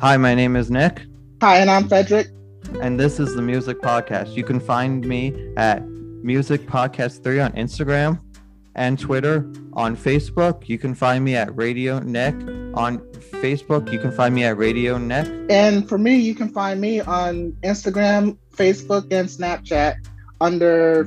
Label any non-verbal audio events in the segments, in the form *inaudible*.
Hi, my name is Nick, Hi, and I'm Fredrick. and this is the Music Podcast. You can find me at Music Podcast 3 on Instagram and Twitter. On Facebook, you can find me at Radio Nick. On Facebook, you can find me at Radio Nick. And for me, you can find me on Instagram, Facebook, and Snapchat under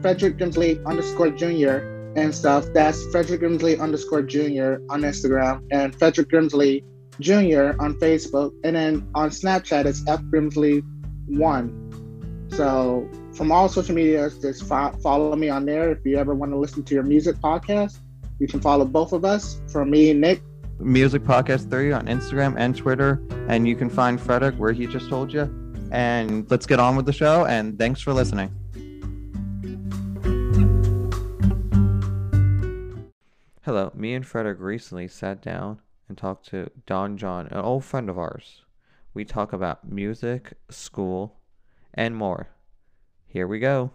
Fredrick Grimsley underscore junior and stuff. That's Fredrick Grimsley underscore junior on Instagram and Fredrick Grimsley junior on Facebook. And then on Snapchat, it's F Grimsley one. So from all social medias, just fo- follow me on there. If you ever want to listen to your music podcast, you can follow both of us. From me, and Nick, Music Podcast 3 on Instagram and Twitter. And you can find Fredrick where he just told you. And let's get on with the show. And thanks for listening. Hello, me and Fredrick recently sat down and talk to Don Jon, an old friend of ours. We talk about music, school, and more. Here we go.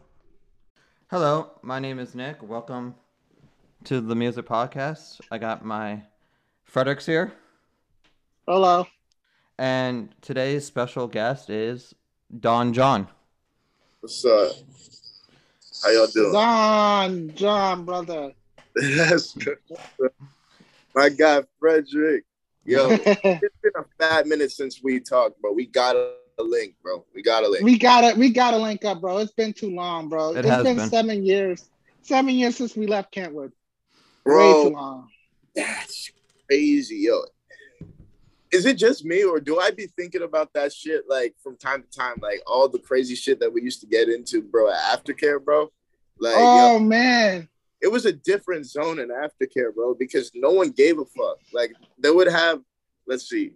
Hello, my name is Nick. Welcome to the Music Podcast. I got my Fredricks here, hello. and today's special guest is Don Jon. What's up? How y'all doing? John, John, brother. *laughs* That's good. My guy Fredrick. Yo, *laughs* it's been a bad minute since we talked, bro. We got a link, bro. We got a link. we gotta, we gotta link up, bro. It's been too long, bro. It it's has been, been. seven years. Seven years since we left Kentwood. Way too long. that's crazy, yo. Is it just me, or do I be thinking about that shit like from time to time, like all the crazy shit that we used to get into, bro? At aftercare, bro. Like, oh yo, man, it was a different zone in aftercare, bro, because no one gave a fuck. Like they would have, let's see,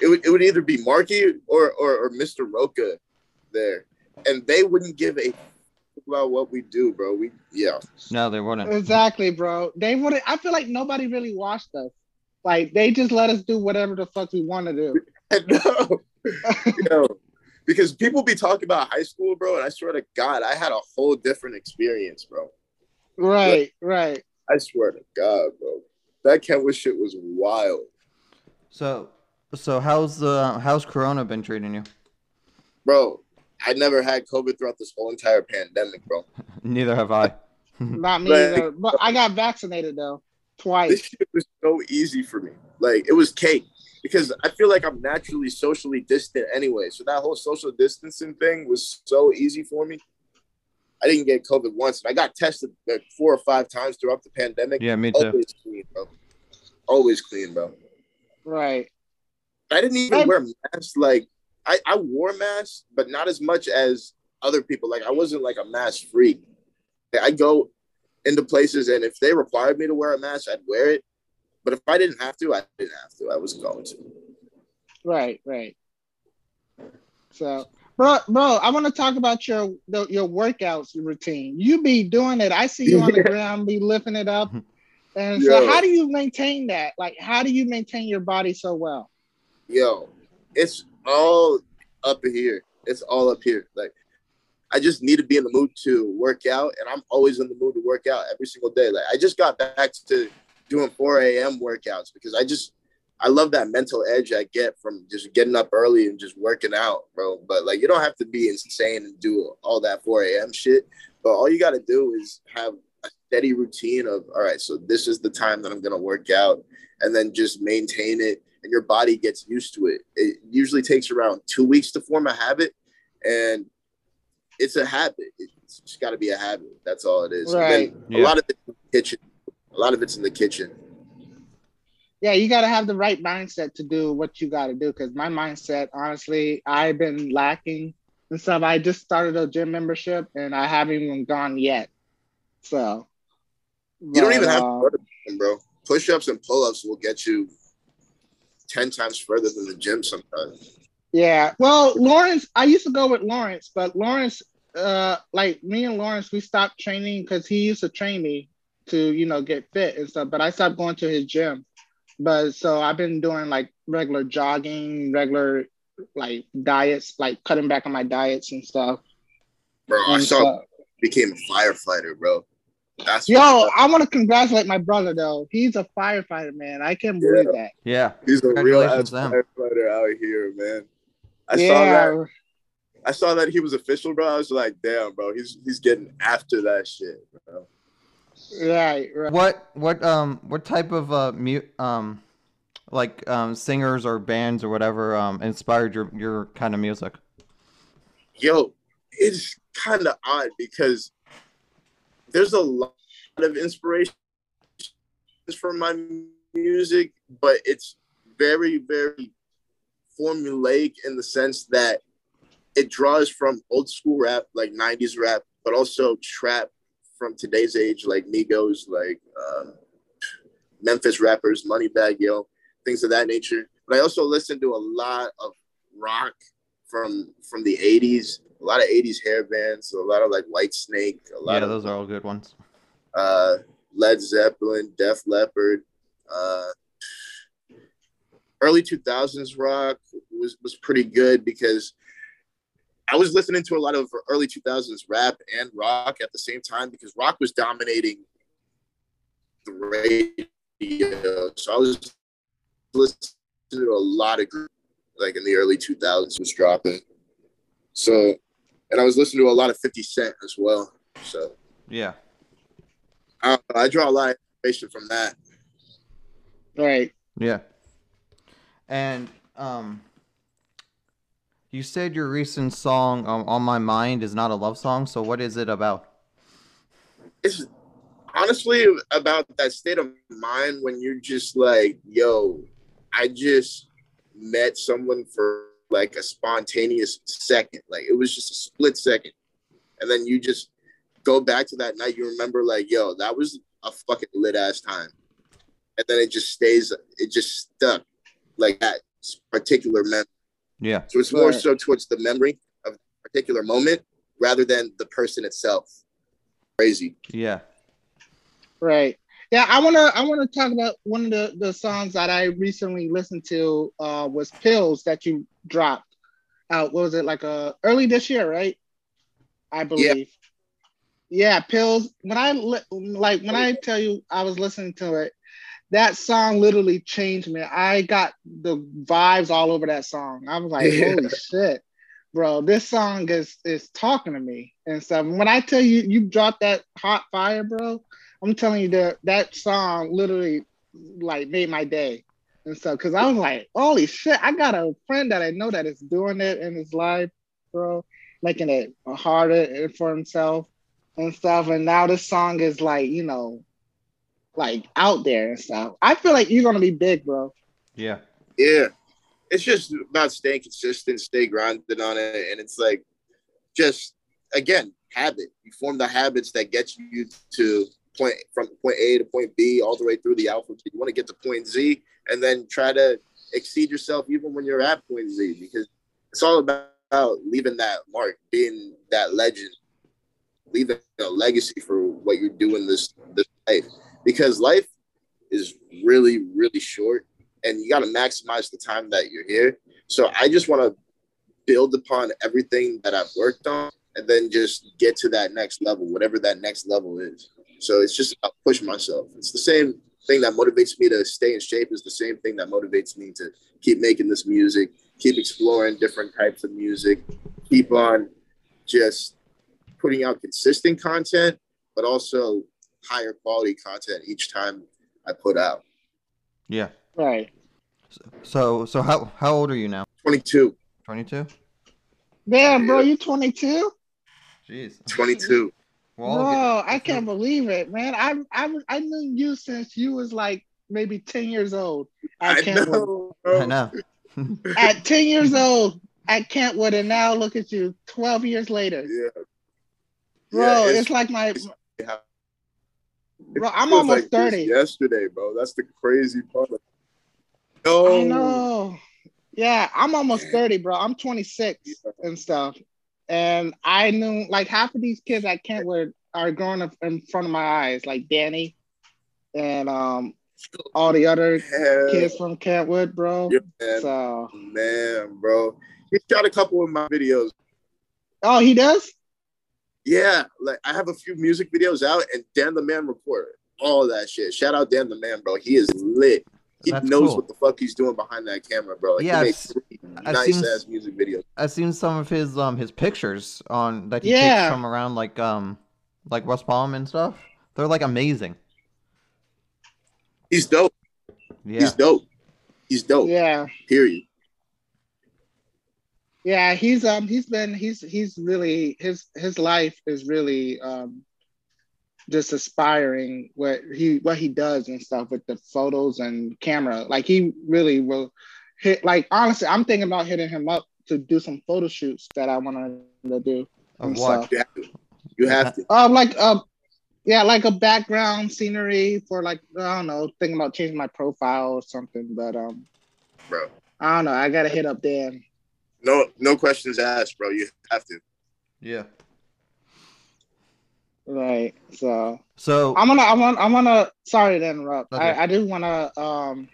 it would, it would either be Marky or, or or Mr. Roca there, and they wouldn't give a fuck about what we do, bro. We yeah, No, they wouldn't. exactly, bro. They wouldn't. I feel like nobody really watched us. Like they just let us do whatever the fuck we want to do. *laughs* no, yo, because people be talking about high school, bro, and I swear to God, I had a whole different experience, bro. Right, right. I swear to God, bro, that Kentwood shit was wild. So, so how's the how's Corona been treating you? Bro, I never had COVID throughout this whole entire pandemic, bro. *laughs* Neither have I. *laughs* Not me Right. either. But I got vaccinated though twice. This shit was so easy for me. Like it was cake because I feel like I'm naturally socially distant anyway. So that whole social distancing thing was so easy for me. I didn't get COVID once, and I got tested like four or five times throughout the pandemic. Yeah, me too. Always clean, bro. Always clean, bro. Right. I didn't even Right. wear masks. Like I, I wore masks, but not as much as other people. Like I wasn't like a mask freak. I go into places, and if they required me to wear a mask, I'd wear it. But if I didn't have to, I didn't have to. I wasn't going to. Right, right. So, bro, bro, I want to talk about your the, your workouts routine. You be doing it. I see you on the *laughs* ground, be lifting it up. *laughs* And so, Yo. how do you maintain that? Like, how do you maintain your body so well? Yo, it's all up here. It's all up here. Like I just need to be in the mood to work out, and I'm always in the mood to work out every single day. Like I just got back to doing 4 a.m. workouts because I just I love that mental edge I get from just getting up early and just working out, bro. But like you don't have to be insane and do all that 4 a.m. shit. But all you got to do is have a steady routine of all right, so this is the time that I'm gonna work out, and then just maintain it, and your body gets used to it. It usually takes around two weeks to form a habit, and it's a habit. It's just got to be a habit. That's all it is. And then Right. Yeah. A lot of it's in the kitchen. A lot of it's in the kitchen. Yeah, you got to have the right mindset to do what you got to do. Because my mindset, honestly, I've been lacking and stuff. I just started a gym membership, and I haven't even gone yet. So, You don't even have to uh, go to gym, bro. Push-ups and pull-ups will get you ten times further than the gym sometimes. Yeah. Well, Lawrence, I used to go with Lawrence, but Lawrence, uh, like me and Lawrence, we stopped training because he used to train me to, you know, get fit and stuff. But I stopped going to his gym. But so I've been doing like regular jogging, regular like diets, like cutting back on my diets and stuff. Bro, I saw so- became a firefighter, bro. That's Yo, what's up. I want to congratulate my brother though. He's a firefighter, man. I can't believe that. Yeah. he's a real Congratulations ass to him. firefighter out here, man. I yeah, saw that. I saw that he was official, bro. I was like, damn, bro, he's he's getting after that shit, bro. Right, right. What what um what type of uh mute um like um singers or bands or whatever um inspired your your kind of music? Yo, it's kind of odd because there's a lot of inspiration from my music, but it's very, very formulaic in the sense that it draws from old school rap, like 90s rap, but also trap from today's age, like Migos, like uh, Memphis rappers, Moneybag Yo, things of that nature. But I also listen to a lot of rock from from the 80s, a lot of 80s hair bands, a lot of like Whitesnake, a lot Yeah, of those are all good ones. uh, Led Zeppelin, Def Leppard, uh, early 2000s rock was, was pretty good because I was listening to a lot of early 2000s rap and rock at the same time because rock was dominating the radio. So I was listening to a lot of group like in the early 2000s was dropping. So, and I was listening to a lot of 50 Cent as well. So Yeah. I, I draw a lot of inspiration from that. Right. Yeah. And um you said your recent song um, on my mind is not a love song, so what is it about? It's honestly about that state of mind when you're just like, yo, I just met someone for like a spontaneous second. Like it was just a split second. And then you just go back to that night, you remember like, yo, that was a fucking lit ass time. And then it just stays, it just stuck like that particular memory. Yeah. So it's more Right. so towards the memory of a particular moment rather than the person itself. Crazy. Yeah. Right. Yeah, I wanna I wanna talk about one of the, the songs that I recently listened to uh was Pills that you dropped out. What was it like uh early this year, right? I believe. Yeah, Pills. When I li- like when I tell you I was listening to it, that song literally changed me. I got the vibes all over that song. I was like, Yeah. holy shit, bro, this song is is talking to me and stuff. When I tell you you dropped that hot fire, bro, I'm telling you that that song literally like made my day and stuff. Cause I was like, holy shit, I got a friend that I know that is doing it in his life, bro, making it harder for himself and stuff. And now this song is like, you know, like out there and stuff. I feel like you're gonna be big, bro. Yeah. Yeah. It's just about staying consistent, stay grounded on it. And it's like just again, habit. You form the habits that get you to point from point A to point B all the way through the alphabet. You want to get to point Z and then try to exceed yourself even when you're at point Z because it's all about leaving that mark, being that legend, leaving a legacy for what you're doing this this life. Because life is really, really short and you got to maximize the time that you're here. So I just want to build upon everything that I've worked on and then just get to that next level, whatever that next level is. So it's just about push myself. It's the same thing that motivates me to stay in shape is the same thing that motivates me to keep making this music, keep exploring different types of music, keep on just putting out consistent content, but also higher quality content each time I put out. Yeah. Right. So so how how old are you now? 22, 22? Damn, bro, you 22? Jeez. 22. We're Bro, get- I can't believe it, man. I I I knew you since you was like maybe 10 years old. I At Kentwood. know. bro. I know. *laughs* At 10 years old at Kentwood, and now look at you, 12 years later. Yeah. Bro, Yeah, it's, like my yeah. Bro, I'm almost like 30. Yesterday, bro. That's the crazy part. No. I know. Yeah, I'm almost 30, bro. I'm 26 and stuff. And I knew like half of these kids at Kentwood are growing up in front of my eyes, like Danny and um all the other Hell, kids from Kentwood, bro. yeah, man, So man, bro. He shot a couple of my videos. oh he does? Yeah, like I have a few music videos out, and Dan the Man recorded all that shit. Shout out Dan the Man, bro. He is lit. He That's knows cool. what the fuck he's doing behind that camera, bro. Like, Yeah, he I've makes s- I've nice seen- ass music videos. I've seen some of his um his pictures on that he Yeah. takes from around like um like West Palm and stuff. They're like amazing. He's dope. Yeah. He's dope. He's dope. Yeah. Period. Yeah, he's um he's been he's he's really his his life is really um just aspiring what he what he does and stuff with the photos and camera. Like he really will hit like honestly, I'm thinking about hitting him up to do some photo shoots that I want to do. Of and what? You have to. You have to. Um, like uh, yeah, like a background scenery for like I don't know, thinking about changing my profile or something. But um, Bro. I don't know. I gotta hit up Dan. No, no questions asked, bro. You have to. Yeah. Right. So So I'm gonna, I'm gonna I'm gonna Sorry to interrupt. Okay. I, I do want to um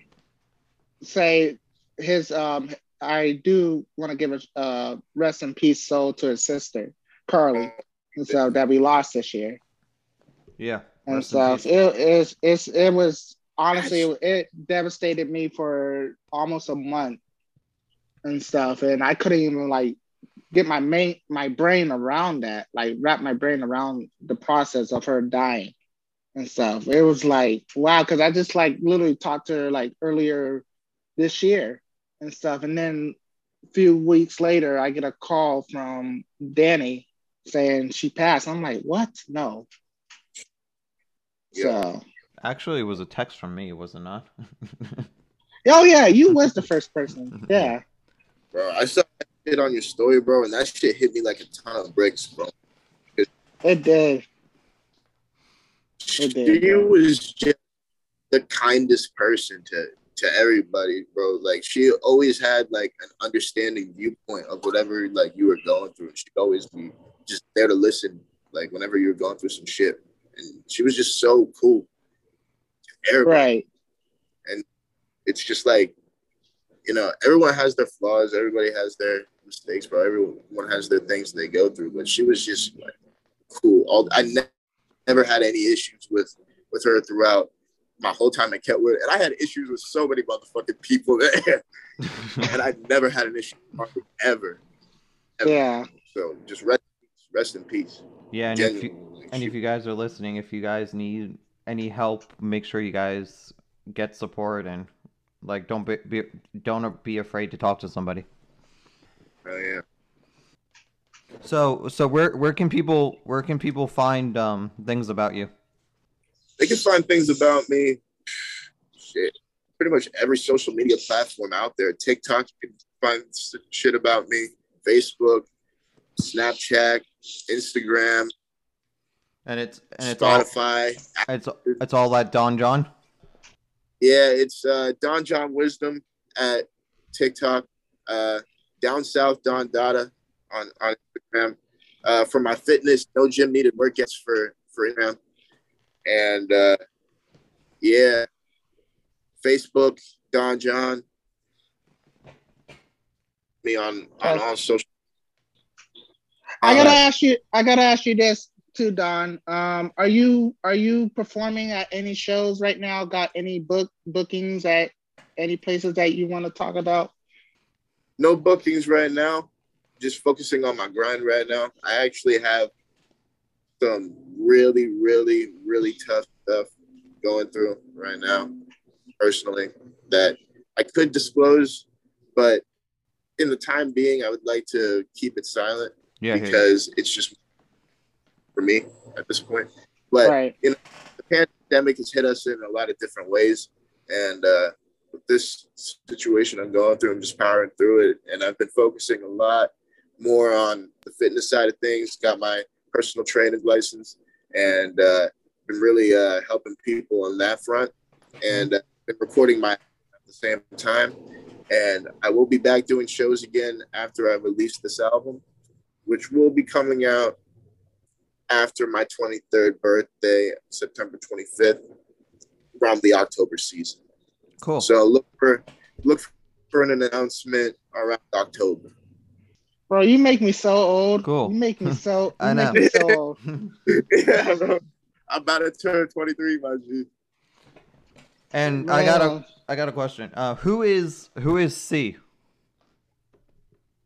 say his um. I do want to give a uh, rest in peace soul to his sister Carly, and so that we lost this year. yeah. and so in It is it's it was honestly it, it devastated me for almost a month and stuff, and I couldn't even like get my main my brain around that, like wrap my brain around the process of her dying and stuff. It was like wow, because I just like literally talked to her like earlier this year and stuff, and then a few weeks later, I get a call from Danny saying she passed. I'm like, what? No. Yeah. So, Actually, it was a text from me, was it not? *laughs* oh yeah, you was the first person. *laughs* Yeah, Bro, I saw that shit on your story, bro, and that shit hit me like a ton of bricks, bro. it did. It did, She bro. was just the kindest person to to everybody, bro. Like she always had like an understanding viewpoint of whatever like you were going through. She'd always be just there to listen, like whenever you were going through some shit. And she was just so cool. Everybody. Right. And it's just like, you know, everyone has their flaws, everybody has their mistakes, bro. Everyone has their things they go through. But she was just like cool. All I ne- never had any issues with with her throughout my whole time at Kentwood, And I had issues with so many motherfucking people there. *laughs* and I never had an issue with her, ever. ever. Yeah. So just rest, rest in peace. yeah, and if you, Genuinely. and if you guys are listening, if you guys need any help, make sure you guys get support and like don't be, be don't be afraid to talk to somebody. Oh yeah. So so where where can people where can people find um things about you? They can find things about me. Shit. Pretty much every social media platform out there. TikTok, you can find shit about me. Facebook, Snapchat, Instagram, And it's and it's all Spotify. it's it's all at Don Jon. Yeah, it's uh, Don Jon Wisdom at TikTok. Uh, Down South Don Dada on, on Instagram. Uh, for my fitness, no gym needed workouts for for him, And uh, yeah, Facebook Don Jon. Me on on all social. I gotta Uh, ask you. I gotta ask you this too, Don. Um, are you are you performing at any shows right now? Got any book bookings at any places that you want to talk about? no bookings right now. Just focusing on my grind right now. I actually have some really, really, really tough stuff going through right now, personally, that I could disclose, but in the time being, I would like to keep it silent Yeah, here. because it's just for me at this point. But right. the pandemic has hit us in a lot of different ways, and uh, with this situation I'm going through, I'm just powering through it, and I've been focusing a lot more on the fitness side of things. Got my personal training license, and uh, been really uh, helping people on that front, and uh, been recording my at the same time. And I will be back doing shows again after I release this album, which will be coming out after my 23rd birthday, September 25th, around the October season. Cool. So look for look for an announcement around October. Bro, you make me so old. Cool. You make me *laughs* so. You I make know. me so old. yeah, *laughs* bro. *laughs* I'm about to turn 23, my G. and I got a Man. I got a question. Uh, who is who is C?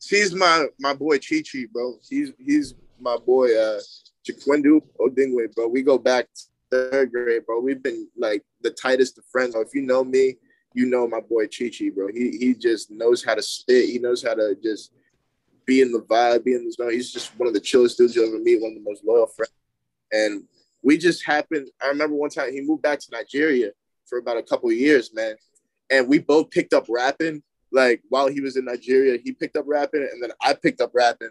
She's my my boy Chi Chi, bro. He's he's my boy uh Chikwindu Odingwe, bro. We go back to third grade, bro. We've been like the tightest of friends. So if you know me, you know my boy Chi Chi, bro. He he just knows how to spit. He knows how to just be in the vibe, be in the zone. He's just one of the chillest dudes you'll ever meet, one of the most loyal friends. And we just happened. I remember one time he moved back to Nigeria for about a couple years, man. And we both picked up rapping. Like while he was in Nigeria, he picked up rapping, and then I picked up rapping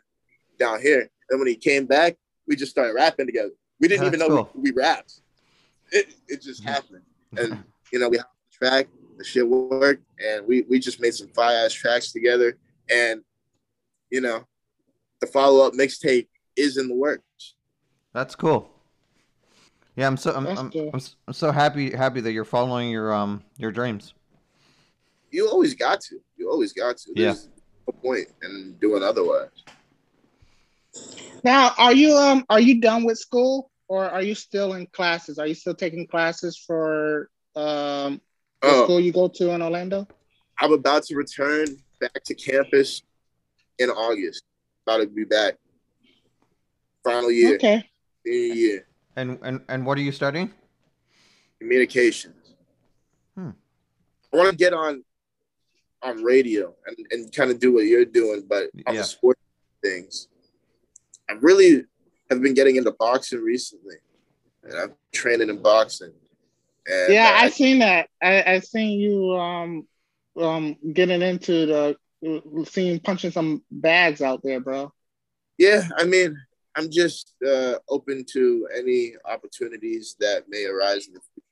down here. And when he came back, we just started rapping together. We didn't even know cool. we, we rapped. It it just happened. And you know, we had the track, the shit worked, and we we just made some fire ass tracks together. And you know, the follow up mixtape is in the works. That's cool. Yeah, I'm so I'm, I'm. I'm, s- I'm so happy happy that you're following your um your dreams. You always got to. You always got to. Yeah. There's no point in doing otherwise. Now, are you um are you done with school or are you still in classes? Are you still taking classes for um the Oh, school you go to in Orlando? I'm about to return back to campus in August. About to be back. Final year, Okay. senior year, And and and what are you studying? communications. Hmm. I want to get on on radio and, and kind of do what you're doing, but on Yeah. the sport things. I really have been getting into boxing recently, and I'm training in boxing. And Yeah, uh, I seen that. I I seen you um um getting into the seeing punching some bags out there, bro. yeah, I mean, I'm just uh, open to any opportunities that may arise in the future.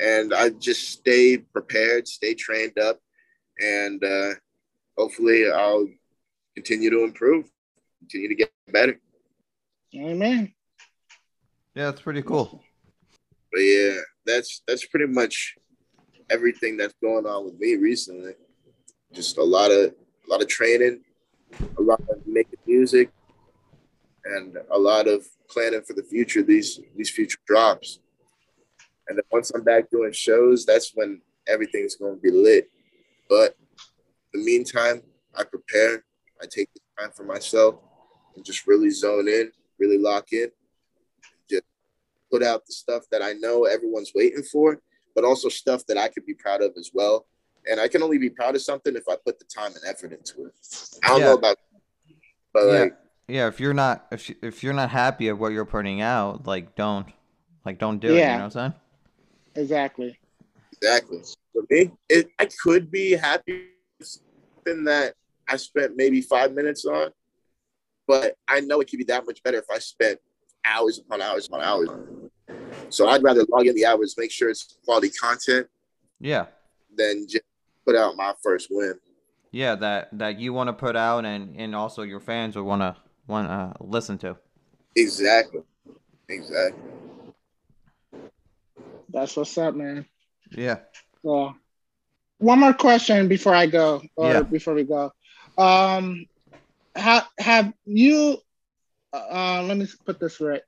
And I just stay prepared, stay trained up, and uh, hopefully I'll continue to improve, continue to get better. Amen. Yeah, that's pretty cool. But yeah, that's that's pretty much everything that's going on with me recently. Just a lot of a lot of training, a lot of making music, and a lot of planning for the future. These these future drops, and then once I'm back doing shows, that's when everything's going to be lit. But in the meantime, I prepare. I take the time for myself and just really zone in, really lock in, just put out the stuff that I know everyone's waiting for, but also stuff that I could be proud of as well. And I can only be proud of something if I put the time and effort into it. I don't Yeah. know about, but Yeah. like, Yeah, if you're not if you, if you're not happy at what you're putting out, like don't like don't do it. You Yeah. know what I'm saying? Exactly. exactly. For me, it I could be happy with something that I spent maybe five minutes on, but I know it could be that much better if I spent hours upon hours upon hours. So I'd rather log in the hours, make sure it's quality content, Yeah. than just put out my first win. Yeah, that that you want to put out and and also your fans would want to want to listen to. Exactly. Exactly. That's what's up, man. Yeah. So, one more question before I go, or Yeah. before we go. Um, have have you? Uh, let me put this right.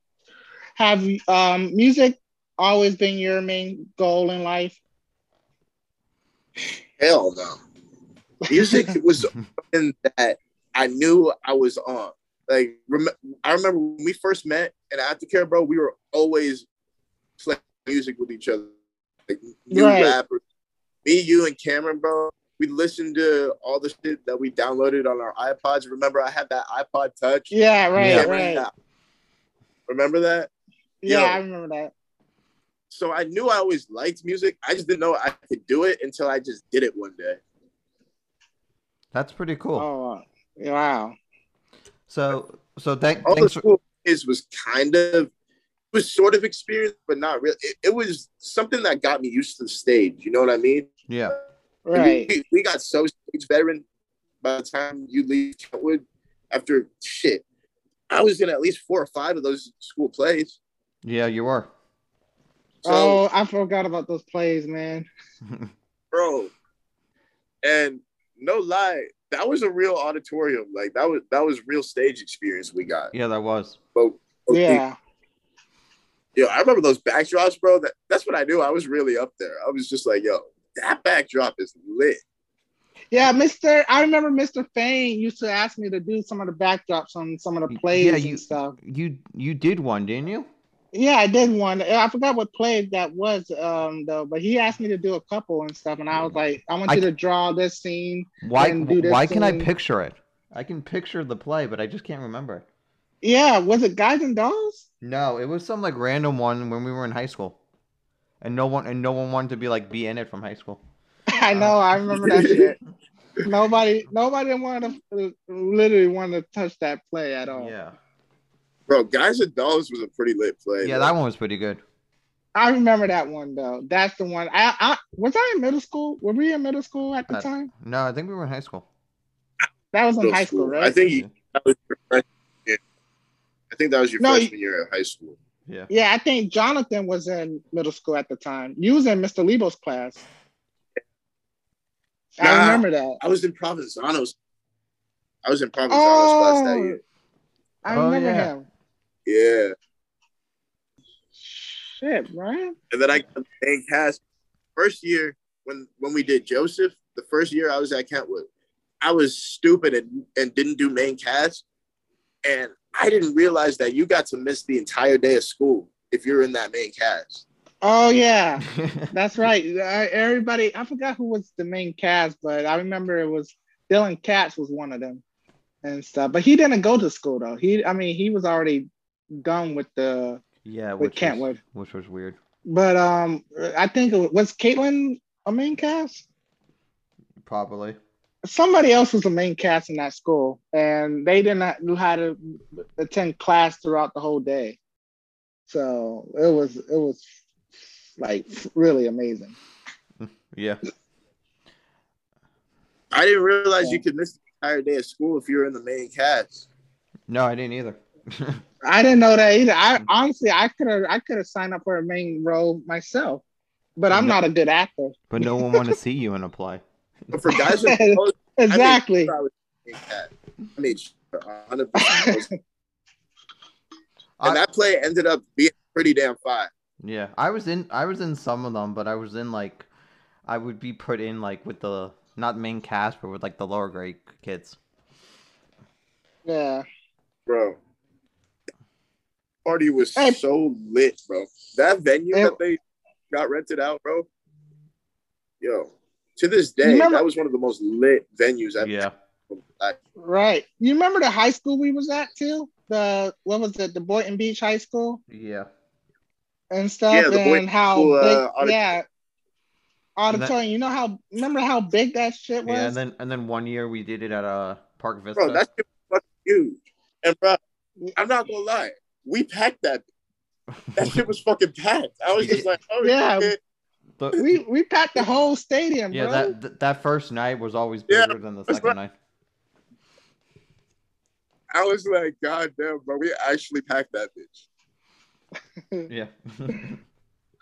Have um music always been your main goal in life? Hell no. Music *laughs* was something that I knew I was on. Like, rem- I remember when we first met in Aftercare, bro, we were always playing music with each other. Like, new Right. rappers. Me, you, and Cameron, bro, we listened to all the shit that we downloaded on our iPods. Remember, I had that iPod Touch? Yeah, right, Yeah. Right. had- Remember that? Yeah, Yo. I remember that. So I knew I always liked music. I just didn't know I could do it until I just did it one day. That's pretty cool. Oh, uh, wow. So so thank all the thanks for, school is was kind of it was sort of experience, but not really. It, it was something that got me used to the stage. You know what I mean? yeah. Right. We, we got so stage veteran by the time you leave Kentwood after shit. I was in at least four or five of those school plays. Yeah, you were. So, oh, I forgot about those plays, man. *laughs* bro, and no lie, that was a real auditorium. Like that was that was real stage experience we got. Yeah, that was. But Yeah. yo, I remember those backdrops, bro. That, that's what I knew. I was really up there. I was just like, yo, that backdrop is lit. Yeah, Mr. I remember Mr. Fain used to ask me to do some of the backdrops on some of the plays Yeah, you- and stuff. You you did one, didn't you? Yeah, I did one. I forgot what play that was, um, though. But he asked me to do a couple and stuff, and I was like, I want I- you to draw this scene. Why And do this why can I picture it? I can picture the play, but I just can't remember. Yeah, was it Guys and Dolls? No, it was some like random one when we were in high school, and no one and no one wanted to be like be in it from high school. *laughs* I know, I remember that *laughs* shit. Nobody, nobody wanted to literally wanted to touch that play at all. Yeah, Bro, Guys and Dolls was a pretty lit play. yeah, bro. that one was pretty good. I remember that one though. That's the one. I, I was I in middle school. Were we in middle school at the Uh, time? No, I think we were in high school. That was in middle high school, right? I think you, that was your freshman year. I think that was your No, you- freshman year of high school. Yeah, Yeah, I think Jonathan was in middle school at the time. You was in Mr. Lebo's class. I Nah. remember that. I was in Provenzano's. I was in Provenzano's class that Oh, year. I Oh, remember yeah. him. Yeah. Shit, Brian. And then I got the main cast. First year when when we did Joseph, the first year I was at Kentwood, I was stupid and, and didn't do main cast. And I didn't realize that you got to miss the entire day of school if you're in that main cast. Oh yeah, *laughs* that's right. Uh, everybody, I forgot who was the main cast, but I remember it was Dylan Katz was one of them and stuff. But he didn't go to school though. He, I mean, he was already done with the yeah, with which was, Kentwood. which was weird. But um, I think it was, was Caitlin a main cast. Probably. Somebody else was the main cast in that school, and they didn't know how to attend class throughout the whole day. So it was it was like really amazing. *laughs* Yeah, I didn't realize Yeah. you could miss the entire day of school if you were in the main cast. no, I didn't either. *laughs* I didn't know that either. I honestly I could have I could have signed up for a main role myself, but I'm No. not a good actor. but no one wanted to see you in a play. But for guys with *laughs* clothes, Exactly. I made sure I was in the main cast. I 100% I was- I- and that play ended up being pretty damn fine. Yeah, I was in I was in some of them, but I was in like I would be put in like with the not main cast, but with like the lower grade kids. Yeah. bro. Party was Hey. so lit, bro. That venue Hey. that they got rented out, bro. Yo, to this day, Remember- that was one of the most lit venues I've Yeah, Like, Right. You remember the high school we was at too? The what was it? The Boynton Beach High School yeah, and stuff, Yeah, the Boynton and how School, uh, big, yeah, auditorium. You know how? Remember how big that shit was? yeah. And then and then one year we did it at uh Park Vista. bro, that shit was fucking huge. And bro, I'm not gonna lie, we packed that. That *laughs* shit was fucking packed. I was just like, oh Yeah. shit. The- we we packed the whole stadium, yeah, bro. that that first night was always Yeah, bigger than the second right. night. I was like, God damn, bro, we actually packed that bitch. *laughs* Yeah,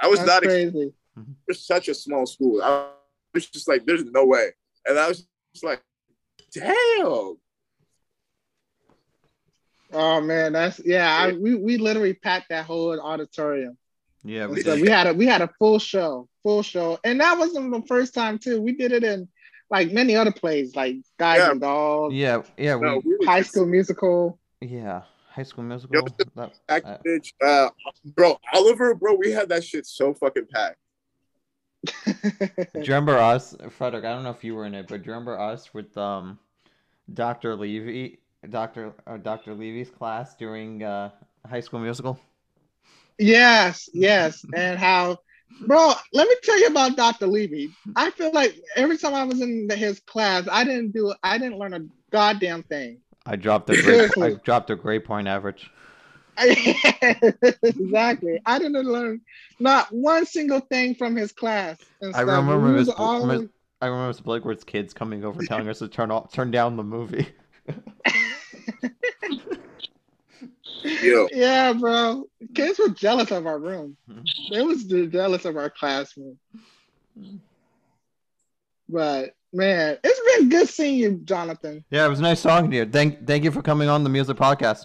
I was That's not crazy. Mm-hmm. we're such a small school. I was just like, there's no way. And I was just like, damn. Oh man, that's yeah. I, we we literally packed that whole auditorium. Yeah. We so did. we had a we had a full show, full show, and that wasn't the first time too. We did it in like many other plays, like Guys Yeah. and Dolls, Yeah, yeah. We No, we High School Musical. yeah. High School Musical. but that- packed, uh, bitch. Uh, bro, Oliver, bro, we had that shit so fucking packed. *laughs* Do you remember us, Fredrick? I don't know if you were in it, but do you remember us with um, Dr. Levy, Dr. Uh, Dr. Levy's class during uh, High School Musical? Yes, yes, *laughs* and how, bro. Let me tell you about Dr. Levy. I feel like every time I was in his class, I didn't do, I didn't learn a goddamn thing. I dropped a great, I dropped a grade point average. *laughs* exactly. I didn't learn not one single thing from his class. I remember Miss Bl- I remember Miss Blakeworth's kids coming over telling us to turn off, turn down the movie. Yo, Yeah, bro. Kids were jealous of our room. *laughs* They was jealous of our classroom. But Man, it's been good seeing you, Jonathan. Yeah, it was nice talking to you. Thank thank you for coming on the music podcast.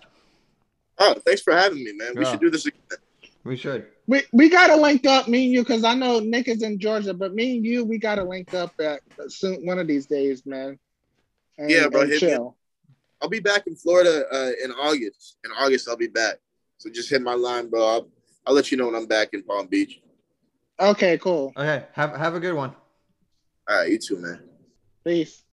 Oh, thanks for having me, man. We should do this again. We should. We we gotta link up, me and you, because I know Nick is in Georgia, but me and you, we gotta link up at soon one of these days, man. And- Yeah, bro, and hit me chill. I'll be back in Florida uh, in August. In August, I'll be back. So just hit my line, bro. I'll, I'll let you know when I'm back in Palm Beach. Okay, cool. Okay, have have a good one. All right, you too, man. Peace.